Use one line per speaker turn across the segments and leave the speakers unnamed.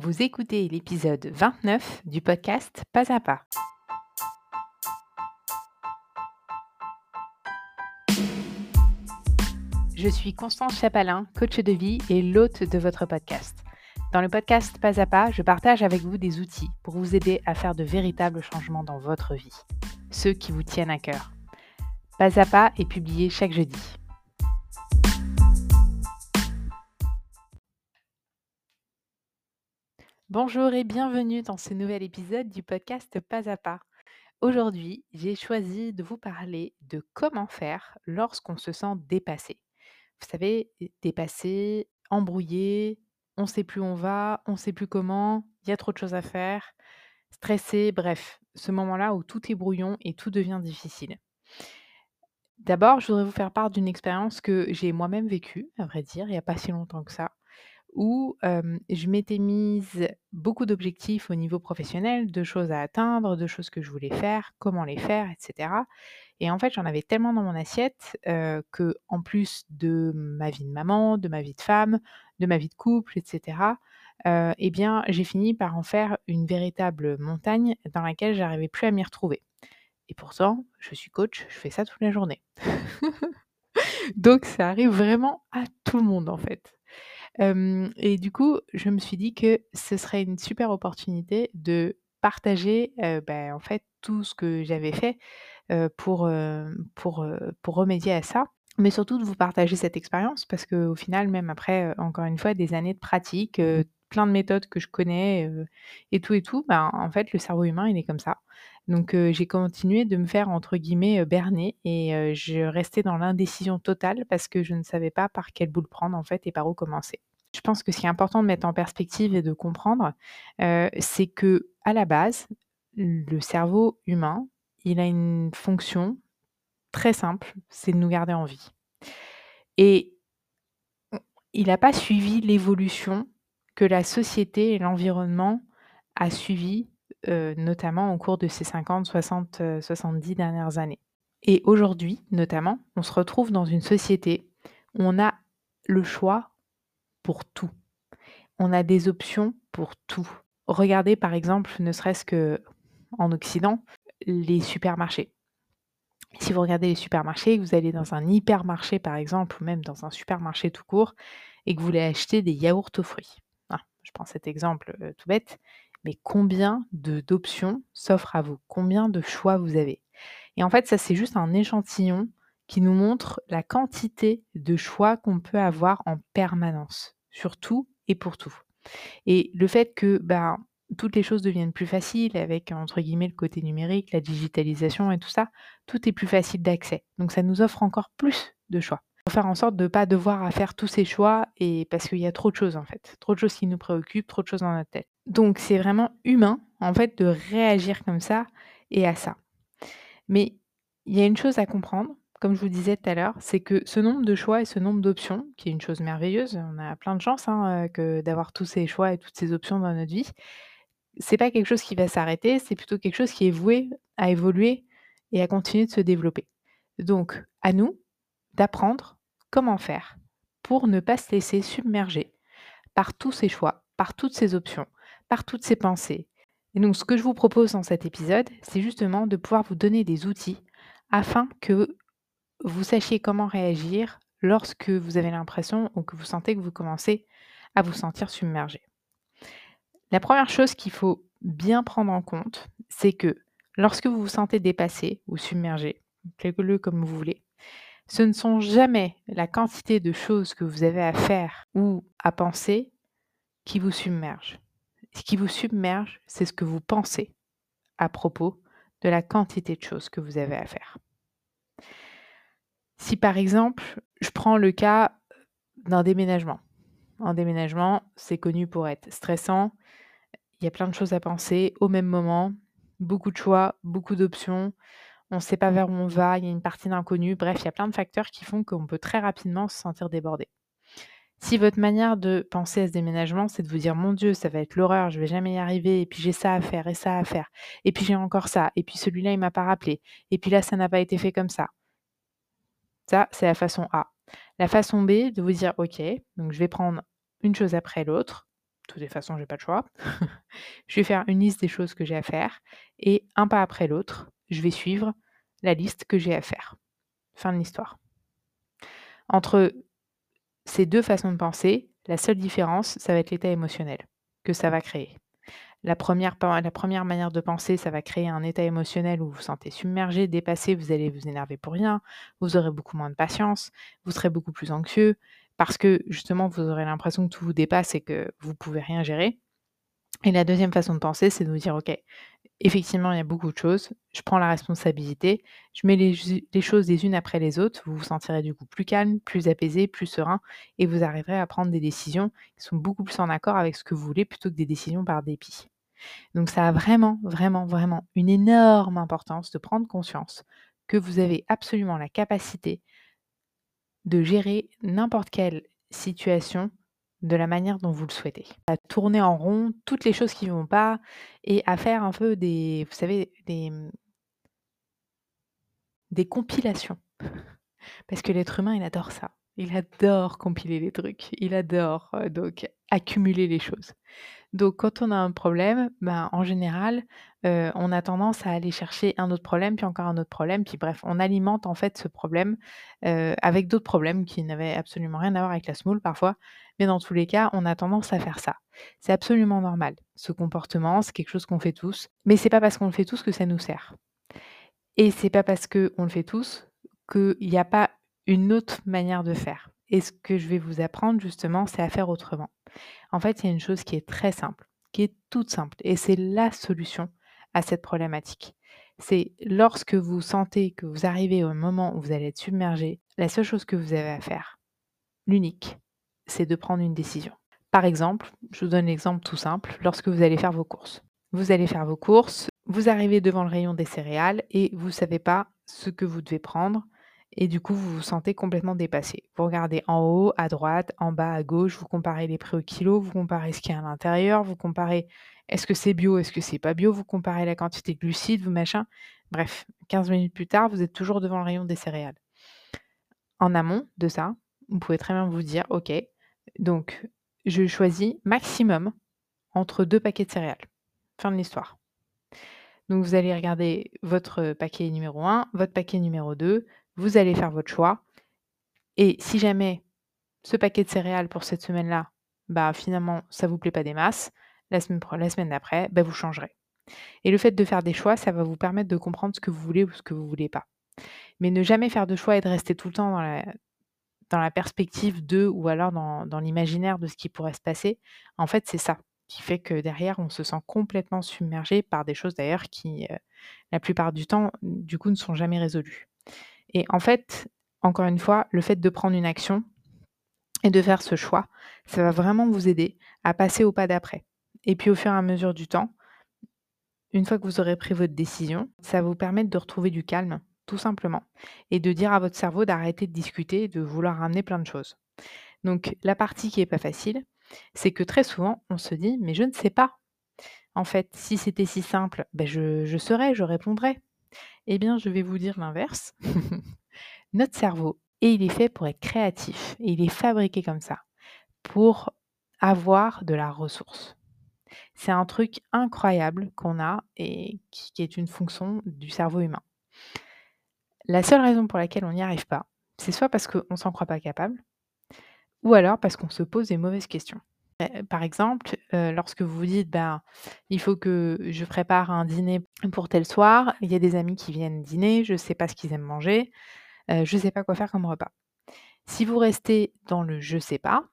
Vous écoutez l'épisode 29 du podcast Pas à pas. Je suis Constance Chapalin, coach de vie et l'hôte de votre podcast. Dans le podcast Pas à pas, je partage avec vous des outils pour vous aider à faire de véritables changements dans votre vie, ceux qui vous tiennent à cœur. Pas à pas est publié chaque jeudi. Bonjour et bienvenue dans ce nouvel épisode du podcast Pas à pas. Aujourd'hui, j'ai choisi de vous parler de comment faire lorsqu'on se sent dépassé. Vous savez, dépassé, embrouillé, on ne sait plus où on va, on ne sait plus comment, il y a trop de choses à faire, stressé, bref, ce moment-là où tout est brouillon et tout devient difficile. D'abord, je voudrais vous faire part d'une expérience que j'ai moi-même vécue, à vrai dire, il n'y a pas si longtemps que ça où je m'étais mise beaucoup d'objectifs au niveau professionnel, de choses à atteindre, de choses que je voulais faire, comment les faire, etc. Et en fait, j'en avais tellement dans mon assiette que, en plus de ma vie de maman, de ma vie de femme, de ma vie de couple, etc., eh bien, j'ai fini par en faire une véritable montagne dans laquelle j'arrivais plus à m'y retrouver. Et pourtant, je suis coach, je fais ça toute la journée. Donc, ça arrive vraiment à tout le monde, en fait et du coup, je me suis dit que ce serait une super opportunité de partager, bah, en fait, tout ce que j'avais fait, pour, pour, pour remédier à ça. Mais surtout de vous partager cette expérience parce qu'au final, même après, encore une fois, des années de pratique, plein de méthodes que je connais, et tout et tout, ben, en fait, le cerveau humain, il est comme ça. Donc, j'ai continué de me faire, entre guillemets, «berner» et je restais dans l'indécision totale parce que je ne savais pas par quelle boule prendre, en fait, et par où commencer. Je pense que ce qui est important de mettre en perspective et de comprendre, c'est que à la base, le cerveau humain, il a une fonction très simple, c'est de nous garder en vie. Et il n'a pas suivi l'évolution que la société et l'environnement a suivi, notamment au cours de ces 50, 60, 70 dernières années. Et aujourd'hui, notamment, on se retrouve dans une société où on a le choix pour tout. On a des options pour tout. Regardez par exemple, ne serait-ce que en Occident, les supermarchés. Si vous regardez les supermarchés, vous allez dans un hypermarché par exemple, ou même dans un supermarché tout court, et que vous voulez acheter des yaourts aux fruits. Je prends cet exemple tout bête, mais combien d'options s'offrent à vous? Combien de choix vous avez? Et en fait, ça c'est juste un échantillon qui nous montre la quantité de choix qu'on peut avoir en permanence sur tout et pour tout. Et le fait que ben, toutes les choses deviennent plus faciles avec, entre guillemets, le côté numérique, la digitalisation et tout ça, tout est plus facile d'accès. Donc ça nous offre encore plus de choix. Faire en sorte de ne pas devoir à faire tous ces choix et parce qu'il y a trop de choses en fait, trop de choses qui nous préoccupent, trop de choses dans notre tête. Donc c'est vraiment humain en fait de réagir comme ça et à ça. Mais il y a une chose à comprendre, comme je vous disais tout à l'heure, c'est que ce nombre de choix et ce nombre d'options, qui est une chose merveilleuse, on a plein de chance hein, euh, que d'avoir tous ces choix et toutes ces options dans notre vie. C'est pas quelque chose qui va s'arrêter, c'est plutôt quelque chose qui est voué à évoluer et à continuer de se développer. Donc, à nous d'apprendre comment faire pour ne pas se laisser submerger par tous ces choix, par toutes ces options, par toutes ces pensées? Et donc, ce que je vous propose dans cet épisode, c'est justement de pouvoir vous donner des outils afin que vous sachiez comment réagir lorsque vous avez l'impression ou que vous sentez que vous commencez à vous sentir submergé. La première chose qu'il faut bien prendre en compte, c'est que lorsque vous vous sentez dépassé ou submergé, quelque-le comme vous voulez, ce ne sont jamais la quantité de choses que vous avez à faire ou à penser qui vous submerge. Ce qui vous submerge, c'est ce que vous pensez à propos de la quantité de choses que vous avez à faire. Si par exemple, je prends le cas d'un déménagement. Un déménagement, c'est connu pour être stressant. Il y a plein de choses à penser au même moment, beaucoup de choix, beaucoup d'options. On ne sait pas vers où on va, il y a une partie d'inconnu. Bref, il y a plein de facteurs qui font qu'on peut très rapidement se sentir débordé. Si votre manière de penser à ce déménagement, c'est de vous dire mon Dieu, ça va être l'horreur, je vais jamais y arriver, et puis j'ai ça à faire, et ça à faire, et puis j'ai encore ça, et puis celui-là il m'a pas rappelé, et puis là ça n'a pas été fait comme ça. Ça, c'est la façon A. La façon B, de vous dire, OK, donc je vais prendre une chose après l'autre, de toute façon, j'ai pas le choix. Je vais faire une liste des choses que j'ai à faire et un pas après l'autre, je vais suivre la liste que j'ai à faire. Fin de l'histoire. Entre ces deux façons de penser, la seule différence, ça va être l'état émotionnel que ça va créer. La première, la première manière de penser, ça va créer un état émotionnel où vous vous sentez submergé, dépassé, vous allez vous énerver pour rien, vous aurez beaucoup moins de patience, vous serez beaucoup plus anxieux, parce que justement, vous aurez l'impression que tout vous dépasse et que vous ne pouvez rien gérer. Et la deuxième façon de penser, c'est de vous dire, OK, effectivement, il y a beaucoup de choses, je prends la responsabilité, je mets les, choses les unes après les autres, vous vous sentirez du coup plus calme, plus apaisé, plus serein, et vous arriverez à prendre des décisions qui sont beaucoup plus en accord avec ce que vous voulez plutôt que des décisions par dépit. Donc ça a vraiment, vraiment, vraiment une énorme importance de prendre conscience que vous avez absolument la capacité de gérer n'importe quelle situation de la manière dont vous le souhaitez. À tourner en rond toutes les choses qui ne vont pas et à faire un peu des, vous savez, des, mmh compilations. Parce que l'être humain, il adore ça. Il adore compiler les trucs. Il adore donc accumuler les choses. Donc quand on a un problème, ben, en général, on a tendance à aller chercher un autre problème, puis encore un autre problème, puis bref, on alimente en fait ce problème avec d'autres problèmes qui n'avaient absolument rien à voir avec la smoule parfois. Mais dans tous les cas, on a tendance à faire ça. C'est absolument normal. Ce comportement, c'est quelque chose qu'on fait tous, mais c'est pas parce qu'on le fait tous que ça nous sert. Et c'est pas parce qu'on le fait tous qu'il n'y a pas une autre manière de faire. Et ce que je vais vous apprendre justement, c'est à faire autrement. En fait, il y a une chose qui est très simple, qui est toute simple, et c'est la solution à cette problématique. C'est lorsque vous sentez que vous arrivez au moment où vous allez être submergé, la seule chose que vous avez à faire, l'unique, c'est de prendre une décision. Par exemple, je vous donne l'exemple tout simple, lorsque vous allez faire vos courses. Vous allez faire vos courses, vous arrivez devant le rayon des céréales et vous ne savez pas ce que vous devez prendre et du coup, vous vous sentez complètement dépassé. Vous regardez en haut, à droite, en bas, à gauche, vous comparez les prix au kilo, vous comparez ce qu'il y a à l'intérieur, vous comparez est-ce que c'est bio, est-ce que c'est pas bio, vous comparez la quantité de glucides, vous machin. Bref, 15 minutes plus tard, vous êtes toujours devant le rayon des céréales. En amont de ça, vous pouvez très bien vous dire, OK, donc je choisis maximum entre deux paquets de céréales. Fin de l'histoire. Donc vous allez regarder votre paquet numéro 1, votre paquet numéro 2, vous allez faire votre choix. Et si jamais ce paquet de céréales pour cette semaine-là, bah finalement, ça ne vous plaît pas des masses, la semaine, la semaine d'après, bah, vous changerez. Et le fait de faire des choix, ça va vous permettre de comprendre ce que vous voulez ou ce que vous ne voulez pas. Mais ne jamais faire de choix et de rester tout le temps dans la, perspective de ou alors dans, dans l'imaginaire de ce qui pourrait se passer, en fait, c'est ça qui fait que derrière, on se sent complètement submergé par des choses d'ailleurs qui, euh, la plupart du temps, du coup, ne sont jamais résolues. Et en fait, encore une fois, le fait de prendre une action et de faire ce choix, ça va vraiment vous aider à passer au pas d'après. Et puis au fur et à mesure du temps, une fois que vous aurez pris votre décision, ça va vous permettre de retrouver du calme, tout simplement, et de dire à votre cerveau d'arrêter de discuter et de vouloir ramener plein de choses. Donc la partie qui n'est pas facile, c'est que très souvent, on se dit, mais je ne sais pas. En fait, si c'était si simple, ben je, je saurais, je répondrais. Eh bien, je vais vous dire l'inverse. Notre cerveau, et il est fait pour être créatif, et il est fabriqué comme ça, pour avoir de la ressource. C'est un truc incroyable qu'on a et qui est une fonction du cerveau humain. La seule raison pour laquelle on n'y arrive pas, c'est soit parce qu'on ne s'en croit pas capable, ou alors parce qu'on se pose des mauvaises questions. Euh, par exemple, euh, lorsque vous vous dites: «Ben, il faut que je prépare un dîner pour tel soir, il y a des amis qui viennent dîner, je ne sais pas ce qu'ils aiment manger, euh, je ne sais pas quoi faire comme repas». Si vous restez dans le «je sais pas»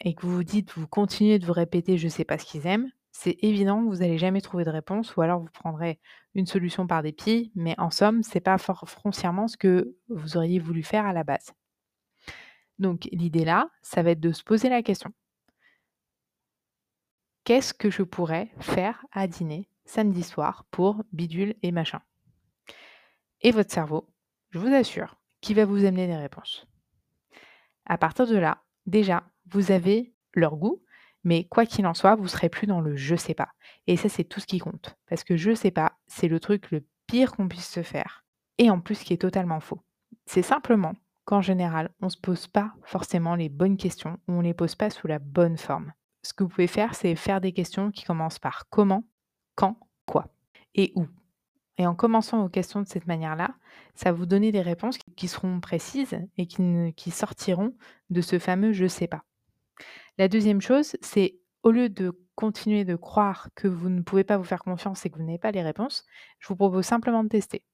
et que vous vous dites vous continuez de vous répéter: «Je sais pas ce qu'ils aiment», c'est évident que vous n'allez jamais trouver de réponse ou alors vous prendrez une solution par dépit, mais en somme, c'est pas foncièrement ce que vous auriez voulu faire à la base. Donc l'idée là, ça va être de se poser la question qu'est-ce que je pourrais faire à dîner samedi soir pour bidule et machin Et votre cerveau, je vous assure, qui va vous amener des réponses. À partir de là, déjà, vous avez leur goût, mais quoi qu'il en soit, vous serez plus dans le je sais pas. Et ça, c'est tout ce qui compte. Parce que je sais pas, c'est le truc le pire qu'on puisse se faire. Et en plus, qui est totalement faux. C'est simplement qu'en général, on ne se pose pas forcément les bonnes questions ou on ne les pose pas sous la bonne forme ce que vous pouvez faire, c'est faire des questions qui commencent par comment, quand, quoi et où. Et en commençant vos questions de cette manière-là, ça va vous donner des réponses qui seront précises et qui, qui sortiront de ce fameux je sais pas. La deuxième chose, c'est au lieu de continuer de croire que vous ne pouvez pas vous faire confiance et que vous n'avez pas les réponses, je vous propose simplement de tester.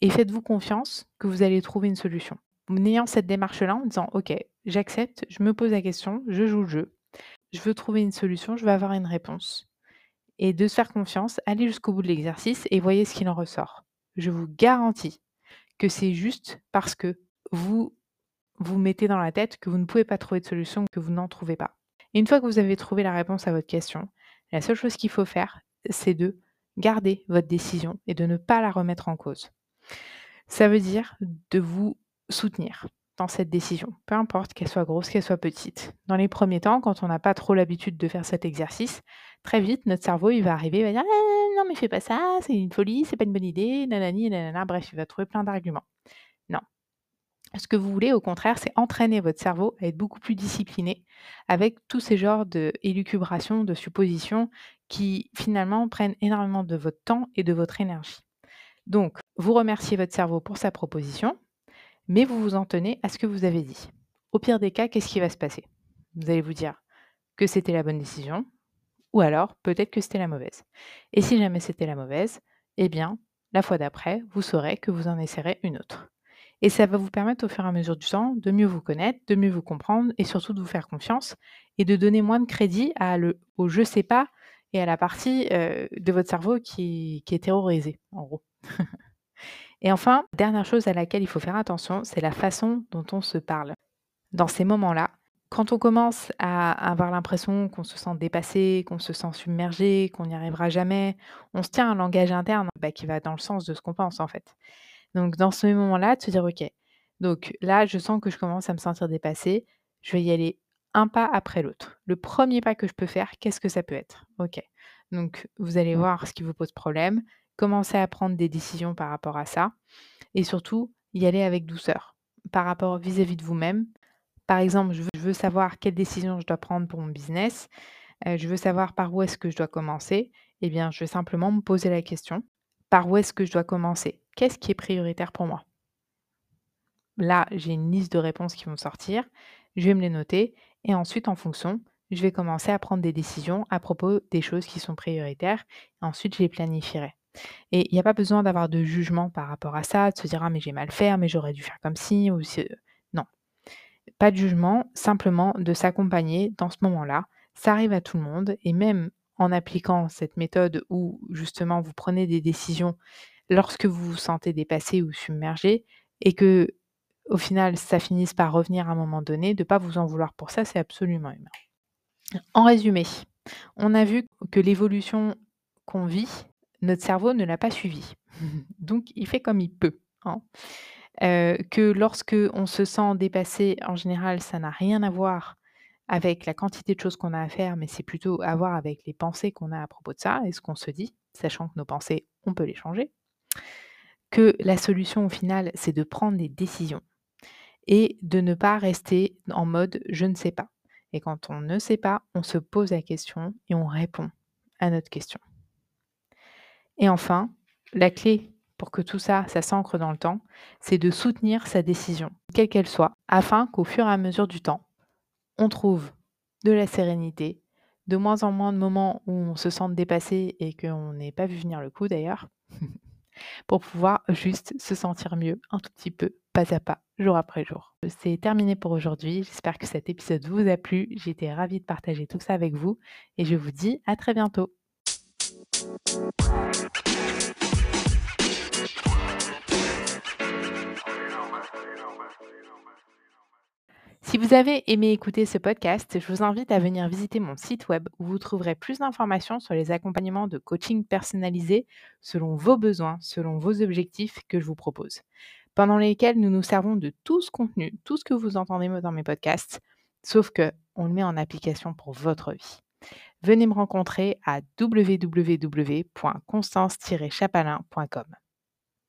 Et faites-vous confiance que vous allez trouver une solution. En ayant cette démarche-là, en disant, OK, j'accepte, je me pose la question, je joue le jeu, je veux trouver une solution, je veux avoir une réponse. Et de se faire confiance, allez jusqu'au bout de l'exercice et voyez ce qu'il en ressort. Je vous garantis que c'est juste parce que vous vous mettez dans la tête que vous ne pouvez pas trouver de solution, que vous n'en trouvez pas. Une fois que vous avez trouvé la réponse à votre question, la seule chose qu'il faut faire, c'est de garder votre décision et de ne pas la remettre en cause. Ça veut dire de vous soutenir dans cette décision, peu importe qu'elle soit grosse, qu'elle soit petite. Dans les premiers temps, quand on n'a pas trop l'habitude de faire cet exercice, très vite, notre cerveau, il va arriver, il va dire «Ah, non, mais fais pas ça, c'est une folie, c'est pas une bonne idée, nanani, nanana, bref, il va trouver plein d'arguments. Non. Ce que vous voulez, au contraire, c'est entraîner votre cerveau à être beaucoup plus discipliné avec tous ces genres de élucubrations, de suppositions qui finalement prennent énormément de votre temps et de votre énergie. Donc, vous remerciez votre cerveau pour sa proposition, mais vous vous en tenez à ce que vous avez dit. Au pire des cas, qu'est-ce qui va se passer? Vous allez vous dire que c'était la bonne décision, ou alors peut-être que c'était la mauvaise. Et si jamais c'était la mauvaise, eh bien, la fois d'après, vous saurez que vous en essaierez une autre. Et ça va vous permettre au fur et à mesure du temps de mieux vous connaître, de mieux vous comprendre et surtout de vous faire confiance et de donner moins de crédit au je sais pas et à la partie euh, de votre cerveau qui est terrorisée, en gros. Et enfin, dernière chose à laquelle il faut faire attention, c'est la façon dont on se parle. Dans ces moments-là, quand on commence à avoir l'impression qu'on se sent dépassé, qu'on se sent submergé, qu'on n'y arrivera jamais, on se tient un langage interne bah, qui va dans le sens de ce qu'on pense en fait. Donc dans ce moment-là, de se dire, OK, donc là, je sens que je commence à me sentir dépassé, je vais y aller un pas après l'autre. Le premier pas que je peux faire, qu'est-ce que ça peut être? OK. Donc vous allez voir ce qui vous pose problème, commencer à prendre des décisions par rapport à ça et surtout y aller avec douceur par rapport vis-à-vis de vous-même. Par exemple, je veux, savoir quelle décision je dois prendre pour mon business, euh, je veux savoir par où est-ce que je dois commencer. Eh bien, je vais simplement me poser la question par où est-ce que je dois commencer? Qu'est-ce qui est prioritaire pour moi? Là, j'ai une liste de réponses qui vont sortir. Je vais me les noter et ensuite, en fonction, je vais commencer à prendre des décisions à propos des choses qui sont prioritaires. Et ensuite, je les planifierai. Et il n'y a pas besoin d'avoir de jugement par rapport à ça, de se dire ah mais j'ai mal fait, mais j'aurais dû faire comme ci ou non. Pas de jugement, simplement de s'accompagner dans ce moment-là. Ça arrive à tout le monde et même en appliquant cette méthode où justement vous prenez des décisions lorsque vous vous sentez dépassé ou submergé et que au final ça finisse par revenir à un moment donné, de ne pas vous en vouloir pour ça, c'est absolument humain. En résumé, on a vu que l'évolution qu'on vit, notre cerveau ne l'a pas suivi. Donc il fait comme il peut. Hein. Euh, que lorsque on se sent dépassé, en général, ça n'a rien à voir avec la quantité de choses qu'on a à faire, mais c'est plutôt à voir avec les pensées qu'on a à propos de ça et ce qu'on se dit, sachant que nos pensées, on peut les changer. Que la solution au final, c'est de prendre des décisions et de ne pas rester en mode je ne sais pas. Et quand on ne sait pas, on se pose la question et on répond à notre question. Et enfin, la clé pour que tout ça, s'ancre dans le temps, c'est de soutenir sa décision, quelle qu'elle soit, afin qu'au fur et à mesure du temps, on trouve de la sérénité, de moins en moins de moments où on se sent dépassé et qu'on n'ait pas vu venir le coup d'ailleurs, pour pouvoir juste se sentir mieux un tout petit peu, pas à pas, jour après jour. C'est terminé pour aujourd'hui. J'espère que cet épisode vous a plu. J'étais ravie de partager tout ça avec vous et je vous dis à très bientôt. Si vous avez aimé écouter ce podcast, je vous invite à venir visiter mon site web où vous trouverez plus d'informations sur les accompagnements de coaching personnalisés selon vos besoins, selon vos objectifs que je vous propose, pendant lesquels nous nous servons de tout ce contenu, tout ce que vous entendez dans mes podcasts, sauf que on le met en application pour votre vie. Venez me rencontrer à www.constance-chapalin.com.